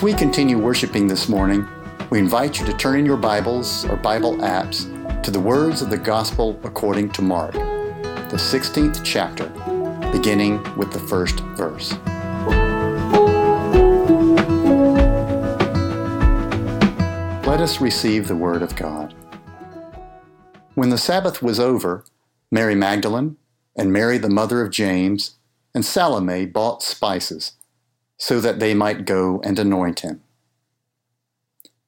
As we continue worshiping this morning, we invite you to turn in your Bibles or Bible apps to the words of the Gospel according to Mark, the 16th chapter, beginning with the first verse. Let us receive the Word of God. When the Sabbath was over, Mary Magdalene and Mary, the mother of James, and Salome bought spices so that they might go and anoint him.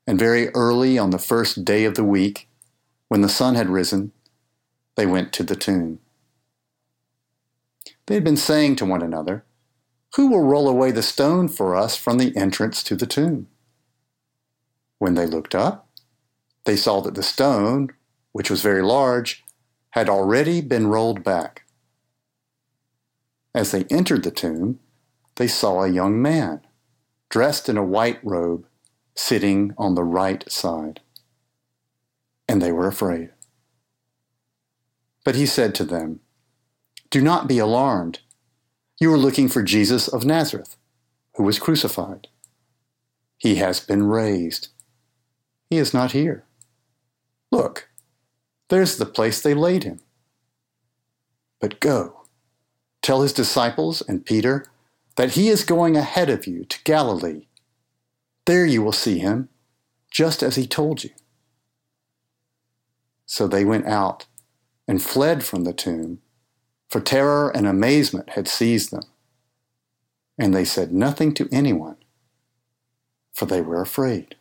And very early on the first day of the week, when the sun had risen, they went to the tomb. They had been saying to one another, Who will roll away the stone for us from the entrance to the tomb? When they looked up, they saw that the stone, which was very large, had already been rolled back. As they entered the tomb, they saw a young man, dressed in a white robe, sitting on the right side. And they were afraid. But he said to them, Do not be alarmed. You are looking for Jesus of Nazareth, who was crucified. He has been raised. He is not here. Look, there's the place they laid him. But go, tell his disciples and Peter that he is going ahead of you to Galilee. There you will see him, just as he told you. So they went out and fled from the tomb, for terror and amazement had seized them. And they said nothing to anyone, for they were afraid.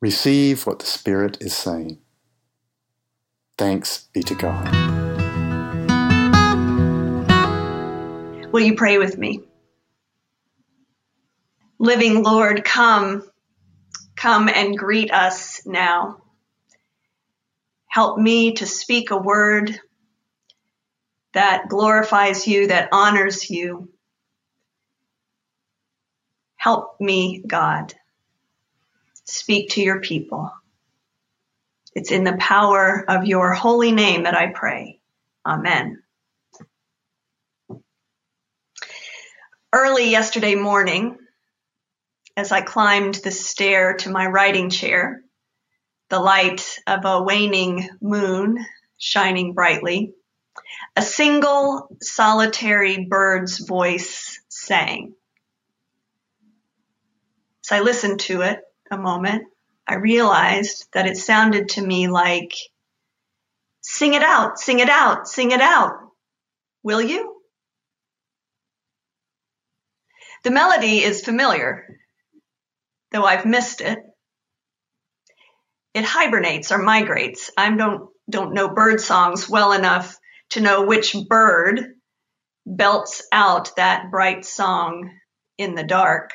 Receive what the Spirit is saying. Thanks be to God. Will you pray with me? Living Lord, come, come and greet us now. Help me to speak a word that glorifies you, that honors you. Help me, God. Speak to your people. It's in the power of your holy name that I pray. Amen. Early yesterday morning, as I climbed the stair to my writing chair, the light of a waning moon shining brightly, a single solitary bird's voice sang. As I listened to it a moment, I realized that it sounded to me like, Sing it out, sing it out, sing it out. Will you? The melody is familiar, though I've missed it. It hibernates or migrates. I don't don't know bird songs well enough to know which bird belts out that bright song in the dark.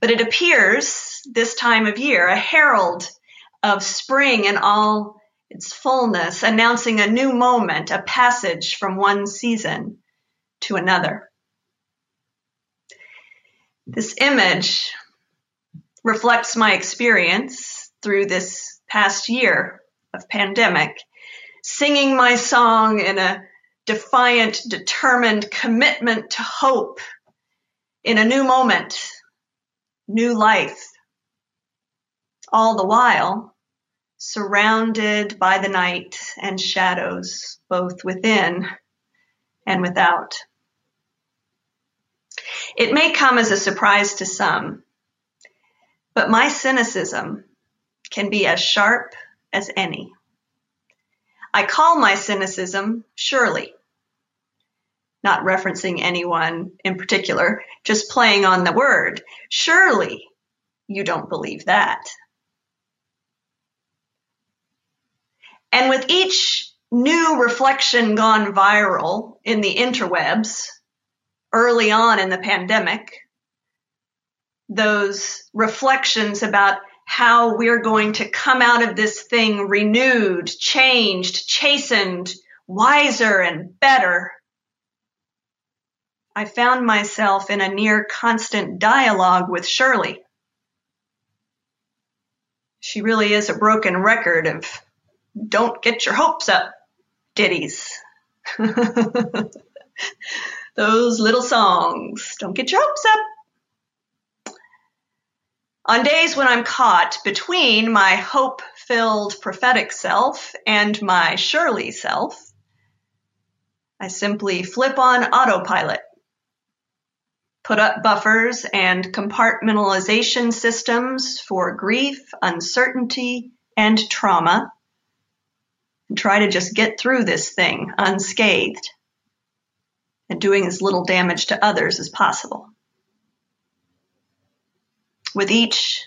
But it appears this time of year, a herald of spring in all its fullness, announcing a new moment, a passage from one season to another. This image reflects my experience through this past year of pandemic, singing my song in a defiant, determined commitment to hope in a new moment, new life. All the while, surrounded by the night and shadows, both within and without. It may come as a surprise to some, but my cynicism can be as sharp as any. I call my cynicism Shirley, not referencing anyone in particular, just playing on the word. Surely you don't believe that. And with each new reflection gone viral in the interwebs, early on in the pandemic, those reflections about how we're going to come out of this thing renewed, changed, chastened, wiser, and better. I found myself in a near constant dialogue with Shirley. She really is a broken record of don't get your hopes up ditties. those little songs. Don't get your hopes up. On days when I'm caught between my hope filled prophetic self and my Shirley self, I simply flip on autopilot, put up buffers and compartmentalization systems for grief, uncertainty, and trauma, and try to just get through this thing unscathed and doing as little damage to others as possible. With each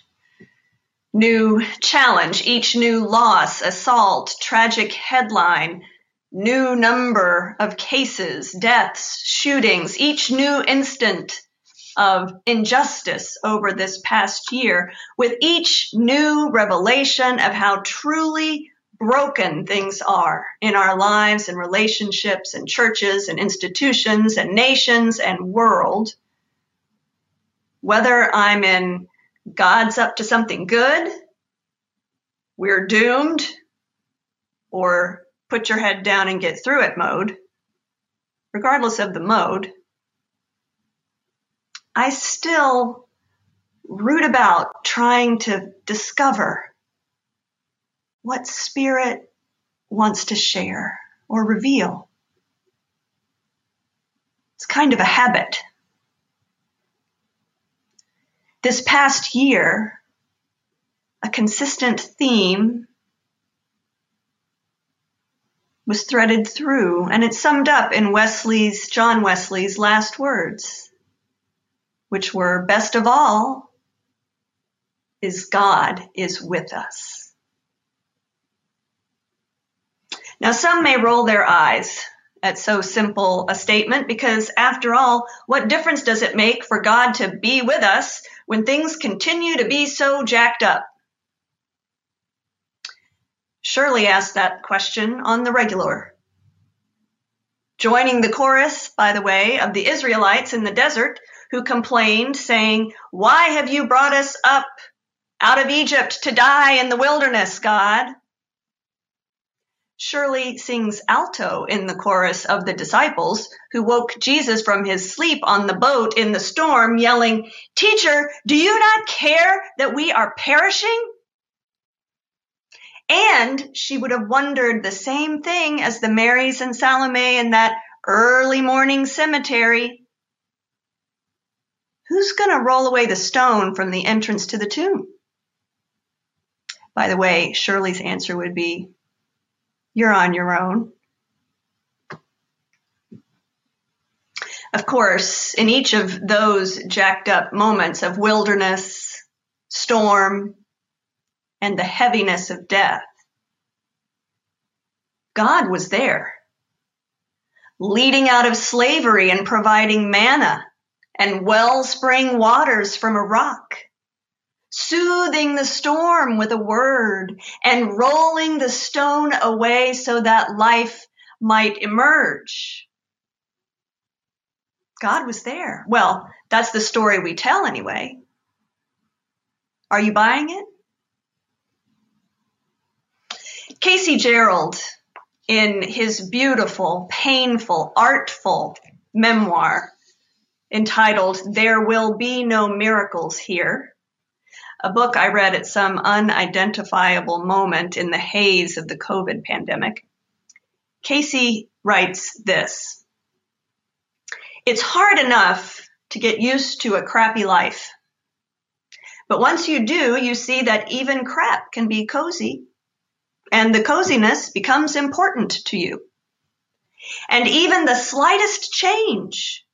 new challenge, each new loss, assault, tragic headline, new number of cases, deaths, shootings, each new instant of injustice over this past year, with each new revelation of how truly broken things are in our lives and relationships and churches and institutions and nations and world. Whether I'm in God's up to something good, we're doomed, or put your head down and get through it mode, regardless of the mode, I still root about trying to discover what spirit wants to share or reveal. It's kind of a habit this past year, a consistent theme was threaded through, and it's summed up in Wesley's, John Wesley's last words, which were best of all is God is with us. Now, some may roll their eyes at so simple a statement because, after all, what difference does it make for God to be with us when things continue to be so jacked up? Shirley asked that question on the regular. Joining the chorus, by the way, of the Israelites in the desert who complained, saying, Why have you brought us up out of Egypt to die in the wilderness, God? Shirley sings alto in the chorus of the disciples who woke Jesus from his sleep on the boat in the storm, yelling, Teacher, do you not care that we are perishing? And she would have wondered the same thing as the Marys and Salome in that early morning cemetery. Who's going to roll away the stone from the entrance to the tomb? By the way, Shirley's answer would be, you're on your own. Of course, in each of those jacked up moments of wilderness, storm, and the heaviness of death, God was there, leading out of slavery and providing manna and wellspring waters from a rock soothing the storm with a word and rolling the stone away so that life might emerge. God was there. Well, that's the story we tell anyway. Are you buying it? Casey Gerald, in his beautiful, painful, artful memoir entitled There Will Be No Miracles Here, a book I read at some unidentifiable moment in the haze of the COVID pandemic. Casey writes this It's hard enough to get used to a crappy life. But once you do, you see that even crap can be cozy, and the coziness becomes important to you. And even the slightest change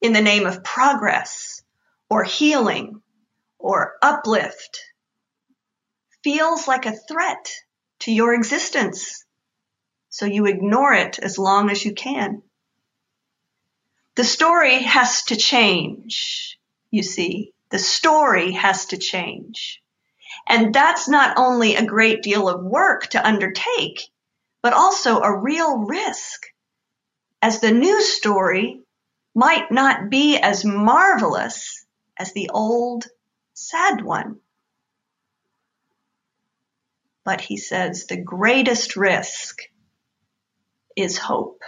in the name of progress or healing or uplift feels like a threat to your existence. So you ignore it as long as you can. The story has to change, you see. The story has to change. And that's not only a great deal of work to undertake, but also a real risk, as the new story might not be as marvelous as the old sad one. But he says the greatest risk is hope.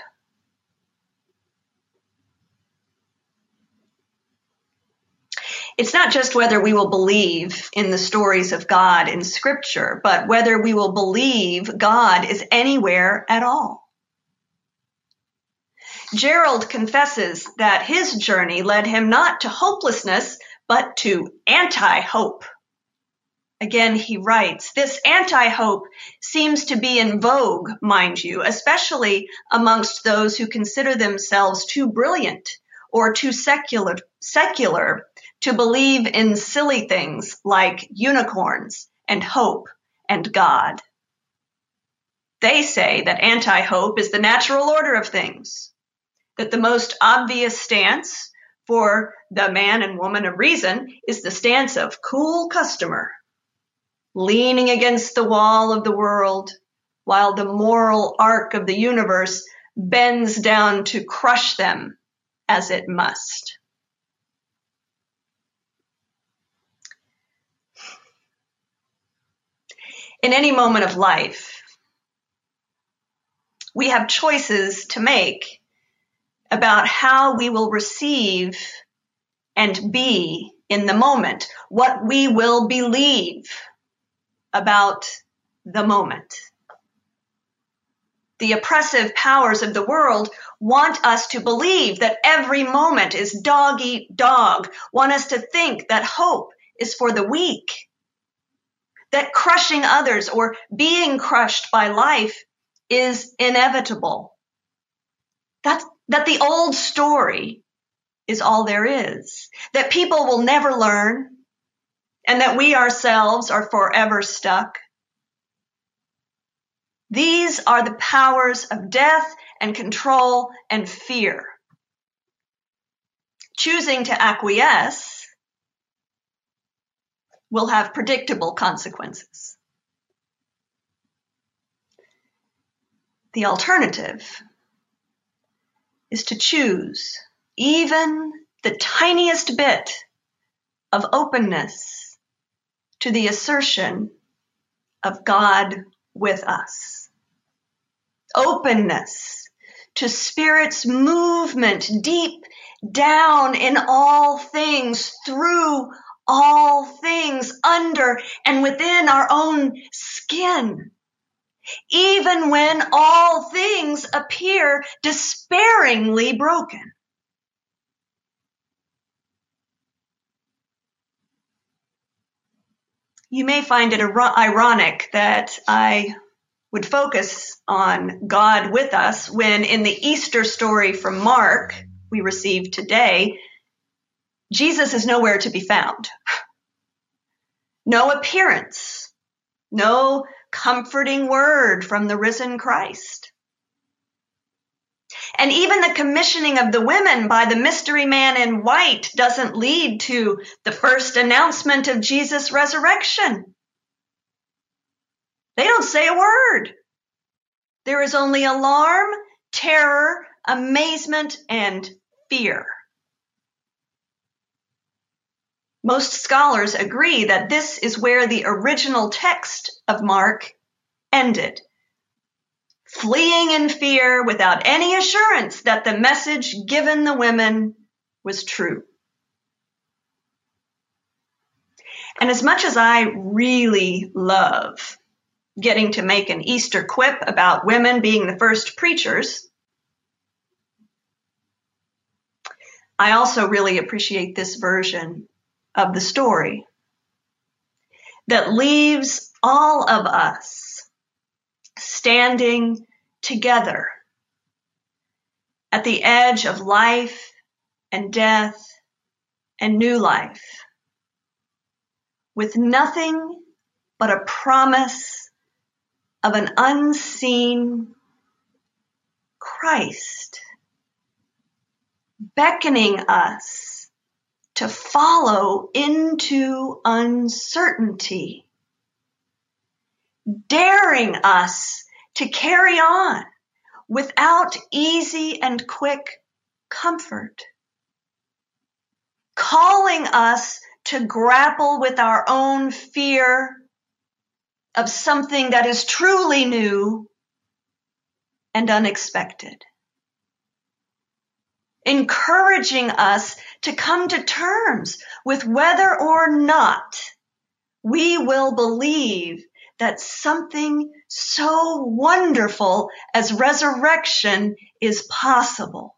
it's not just whether we will believe in the stories of God in Scripture, but whether we will believe God is anywhere at all. Gerald confesses that his journey led him not to hopelessness, but to anti hope. Again, he writes, this anti hope seems to be in vogue, mind you, especially amongst those who consider themselves too brilliant or too secular, secular to believe in silly things like unicorns and hope and God. They say that anti hope is the natural order of things that the most obvious stance for the man and woman of reason is the stance of cool customer, leaning against the wall of the world while the moral arc of the universe bends down to crush them as it must. In any moment of life, we have choices to make about how we will receive and be in the moment, what we will believe about the moment. The oppressive powers of the world want us to believe that every moment is dog eat dog, want us to think that hope is for the weak, that crushing others or being crushed by life is inevitable. That's, that the old story is all there is, that people will never learn, and that we ourselves are forever stuck. These are the powers of death and control and fear. Choosing to acquiesce will have predictable consequences. The alternative is to choose even the tiniest bit of openness to the assertion of God with us. Openness to Spirit's movement deep down in all things, through all things, under and within our own skin even when all things appear despairingly broken. You may find it ironic that I would focus on God with us when in the Easter story from Mark we received today, Jesus is nowhere to be found. No appearance, no comforting word from the risen Christ. And even the commissioning of the women by the mystery man in white doesn't lead to the first announcement of Jesus' resurrection. They don't say a word. There is only alarm, terror, amazement, and fear. Most scholars agree that this is where the original text of Mark ended. Fleeing in fear without any assurance that the message given the women was true. And as much as I really love getting to make an Easter quip about women being the first preachers, I also really appreciate this version of the story that leaves all of us standing together at the edge of life and death and new life with nothing but a promise of an unseen Christ beckoning us to follow into uncertainty, daring us to carry on without easy and quick comfort, calling us to grapple with our own fear of something that is truly new and unexpected. Encouraging us to come to terms with whether or not we will believe that something so wonderful as resurrection is possible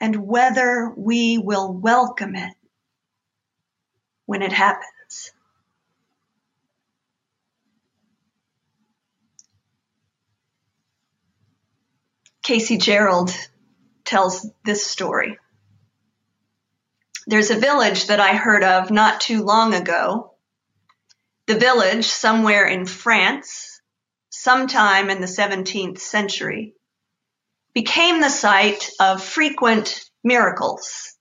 and whether we will welcome it when it happens. Casey Gerald tells this story. There's a village that I heard of not too long ago. The village, somewhere in France, sometime in the 17th century, became the site of frequent miracles,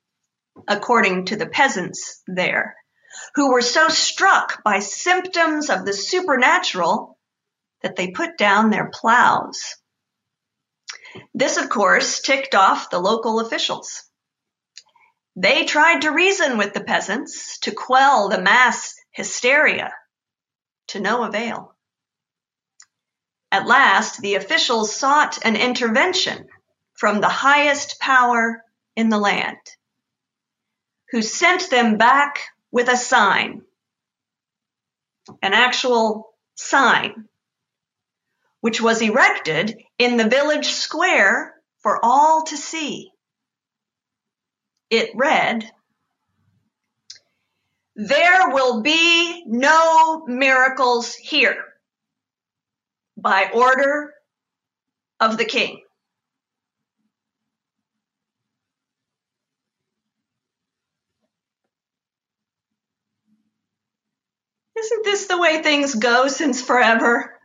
according to the peasants there, who were so struck by symptoms of the supernatural that they put down their plows. This, of course, ticked off the local officials. They tried to reason with the peasants to quell the mass hysteria, to no avail. At last, the officials sought an intervention from the highest power in the land, who sent them back with a sign, an actual sign which was erected in the village square for all to see. It read, There will be no miracles here by order of the king. Isn't this the way things go since forever?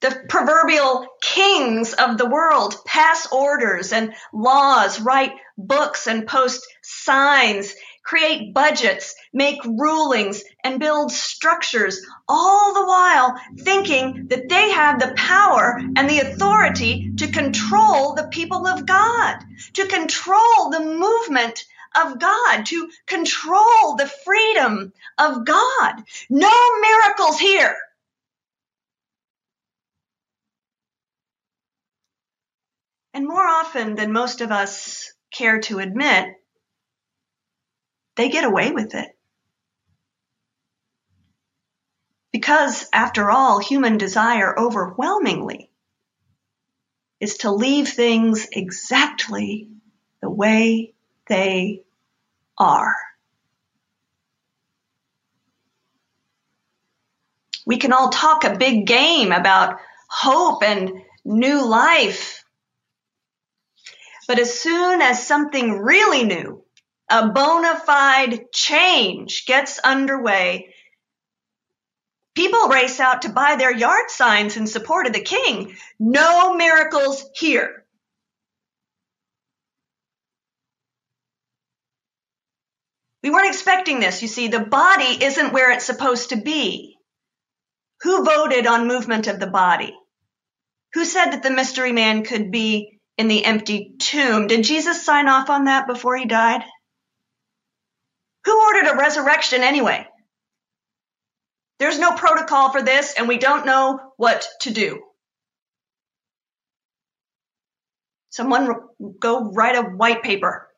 The proverbial kings of the world pass orders and laws, write books and post signs, create budgets, make rulings, and build structures, all the while thinking that they have the power and the authority to control the people of God, to control the movement of God, to control the freedom of God. No miracles here. And more often than most of us care to admit, they get away with it. Because, after all, human desire overwhelmingly is to leave things exactly the way they are. We can all talk a big game about hope and new life but as soon as something really new, a bona fide change gets underway, people race out to buy their yard signs in support of the king. No miracles here. We weren't expecting this. You see, the body isn't where it's supposed to be. Who voted on movement of the body? Who said that the mystery man could be in the empty tomb. Did Jesus sign off on that before he died? Who ordered a resurrection anyway? There's no protocol for this, and we don't know what to do. Someone go write a white paper.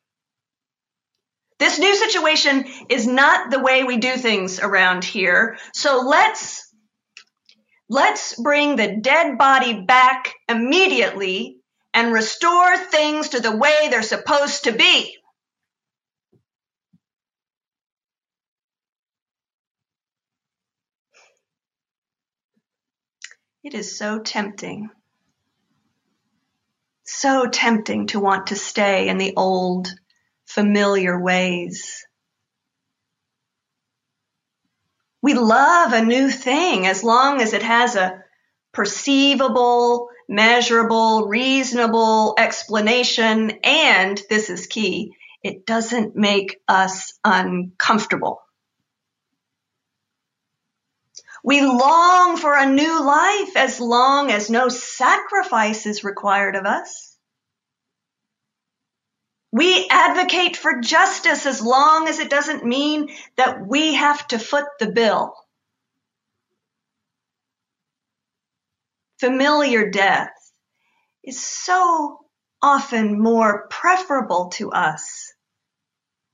This new situation is not the way we do things around here. So let's let's bring the dead body back immediately and restore things to the way they're supposed to be. It is so tempting, so tempting to want to stay in the old, familiar ways. We love a new thing as long as it has a perceivable, measurable, reasonable explanation, and this is key, it doesn't make us uncomfortable. We long for a new life as long as no sacrifice is required of us. We advocate for justice as long as it doesn't mean that we have to foot the bill. Familiar death is so often more preferable to us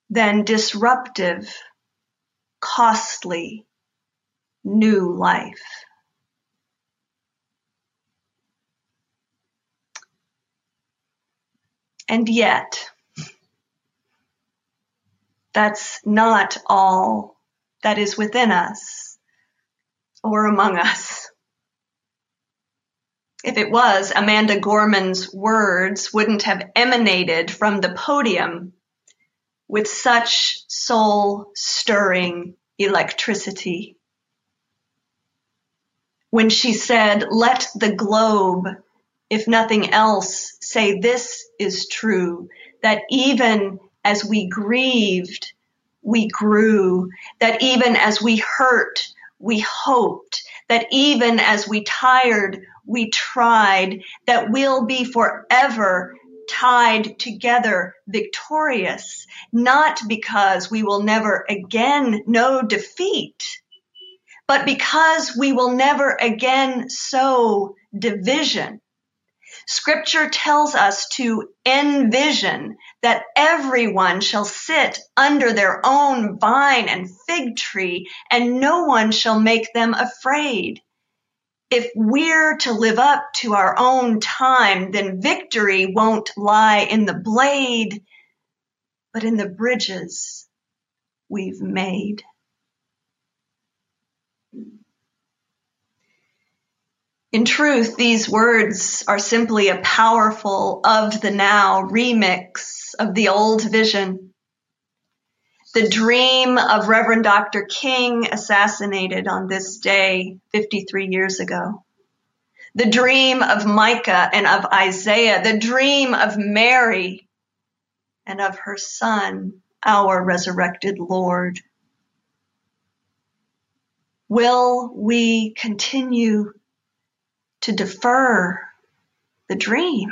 than disruptive, costly, new life. And yet, that's not all that is within us or among us. If it was, Amanda Gorman's words wouldn't have emanated from the podium with such soul stirring electricity. When she said, Let the globe, if nothing else, say this is true, that even as we grieved, we grew, that even as we hurt, we hoped, that even as we tired, we tried, that we'll be forever tied together victorious, not because we will never again know defeat, but because we will never again sow division. Scripture tells us to envision that everyone shall sit under their own vine and fig tree, and no one shall make them afraid if we're to live up to our own time, then victory won't lie in the blade, but in the bridges we've made. In truth, these words are simply a powerful of the now remix of the old vision the dream of Reverend Dr. King assassinated on this day 53 years ago. The dream of Micah and of Isaiah, the dream of Mary and of her son, our resurrected Lord. Will we continue to defer the dream?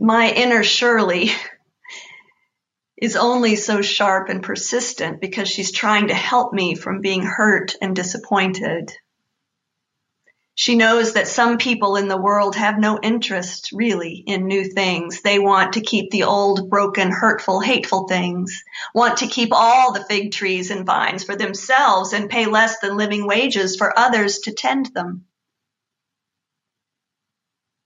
My inner Shirley is only so sharp and persistent because she's trying to help me from being hurt and disappointed. She knows that some people in the world have no interest really in new things. They want to keep the old, broken, hurtful, hateful things, want to keep all the fig trees and vines for themselves and pay less than living wages for others to tend them.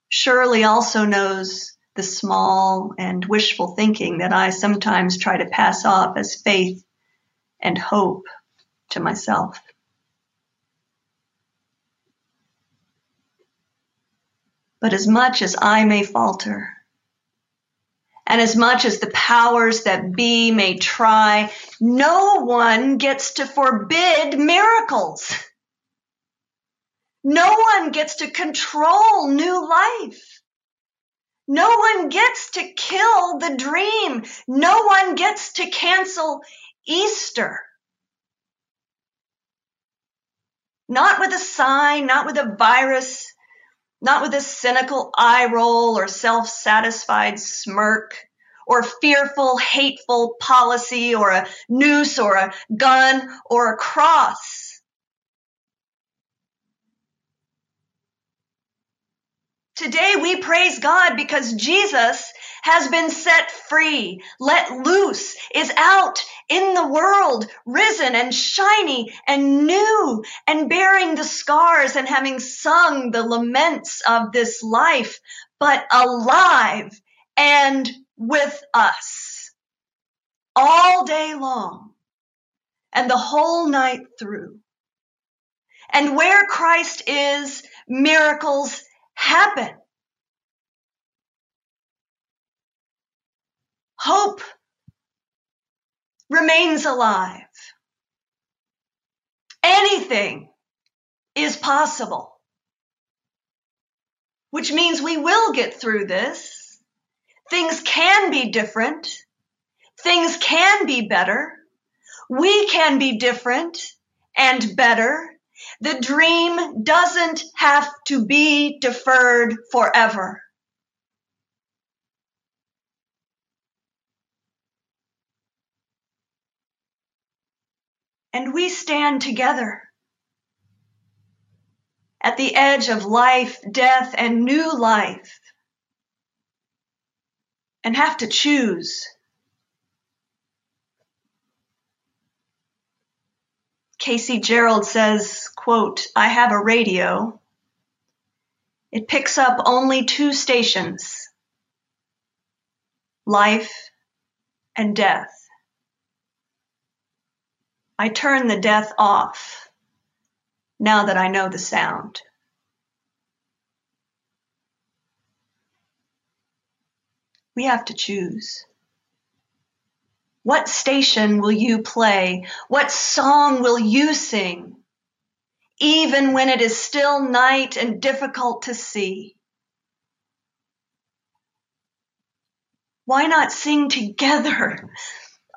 Shirley also knows the small and wishful thinking that I sometimes try to pass off as faith and hope to myself. But as much as I may falter, and as much as the powers that be may try, no one gets to forbid miracles. No one gets to control new life. No one gets to kill the dream. No one gets to cancel Easter. Not with a sign, not with a virus, not with a cynical eye roll or self satisfied smirk or fearful, hateful policy or a noose or a gun or a cross. Today we praise God because Jesus has been set free, let loose, is out in the world, risen and shiny and new and bearing the scars and having sung the laments of this life, but alive and with us all day long and the whole night through. And where Christ is, miracles happen. Hope remains alive. Anything is possible, which means we will get through this. Things can be different. Things can be better. We can be different and better the dream doesn't have to be deferred forever. And we stand together at the edge of life, death, and new life, and have to choose. Casey Gerald says, quote, I have a radio. It picks up only two stations, life and death. I turn the death off now that I know the sound. We have to choose. What station will you play? What song will you sing? Even when it is still night and difficult to see. Why not sing together?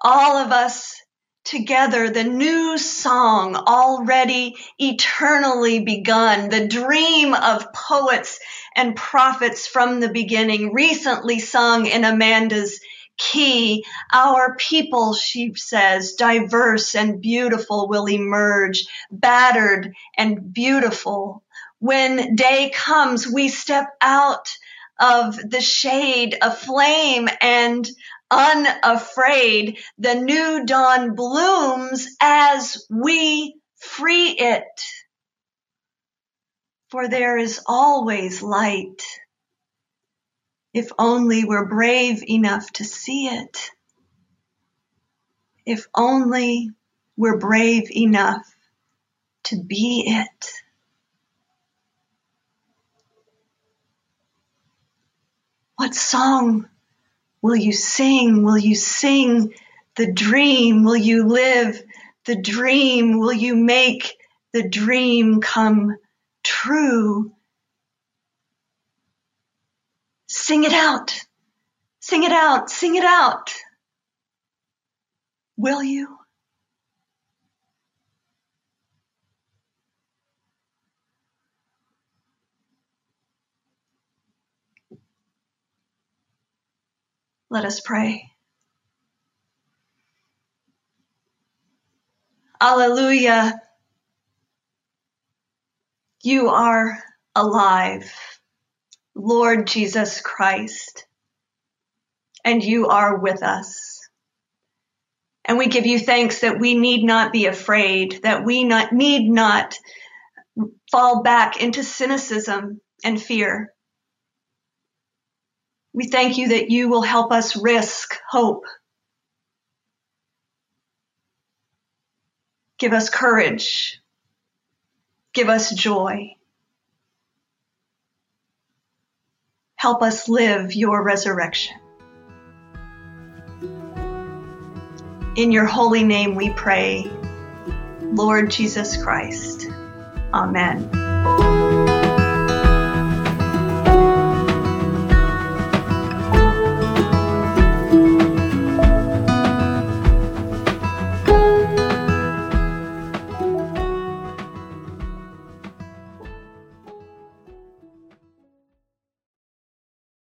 All of us together the new song already eternally begun, the dream of poets and prophets from the beginning, recently sung in Amanda's key. Our people, she says, diverse and beautiful will emerge, battered and beautiful. When day comes, we step out of the shade, aflame and unafraid. The new dawn blooms as we free it. For there is always light. If only we're brave enough to see it. If only we're brave enough to be it. What song Will you sing? Will you sing the dream? Will you live the dream? Will you make the dream come true? Sing it out. Sing it out. Sing it out. Will you? Let us pray. Alleluia. You are alive, Lord Jesus Christ, and you are with us. And we give you thanks that we need not be afraid, that we not, need not fall back into cynicism and fear, we thank you that you will help us risk hope. Give us courage. Give us joy. Help us live your resurrection. In your holy name we pray, Lord Jesus Christ. Amen.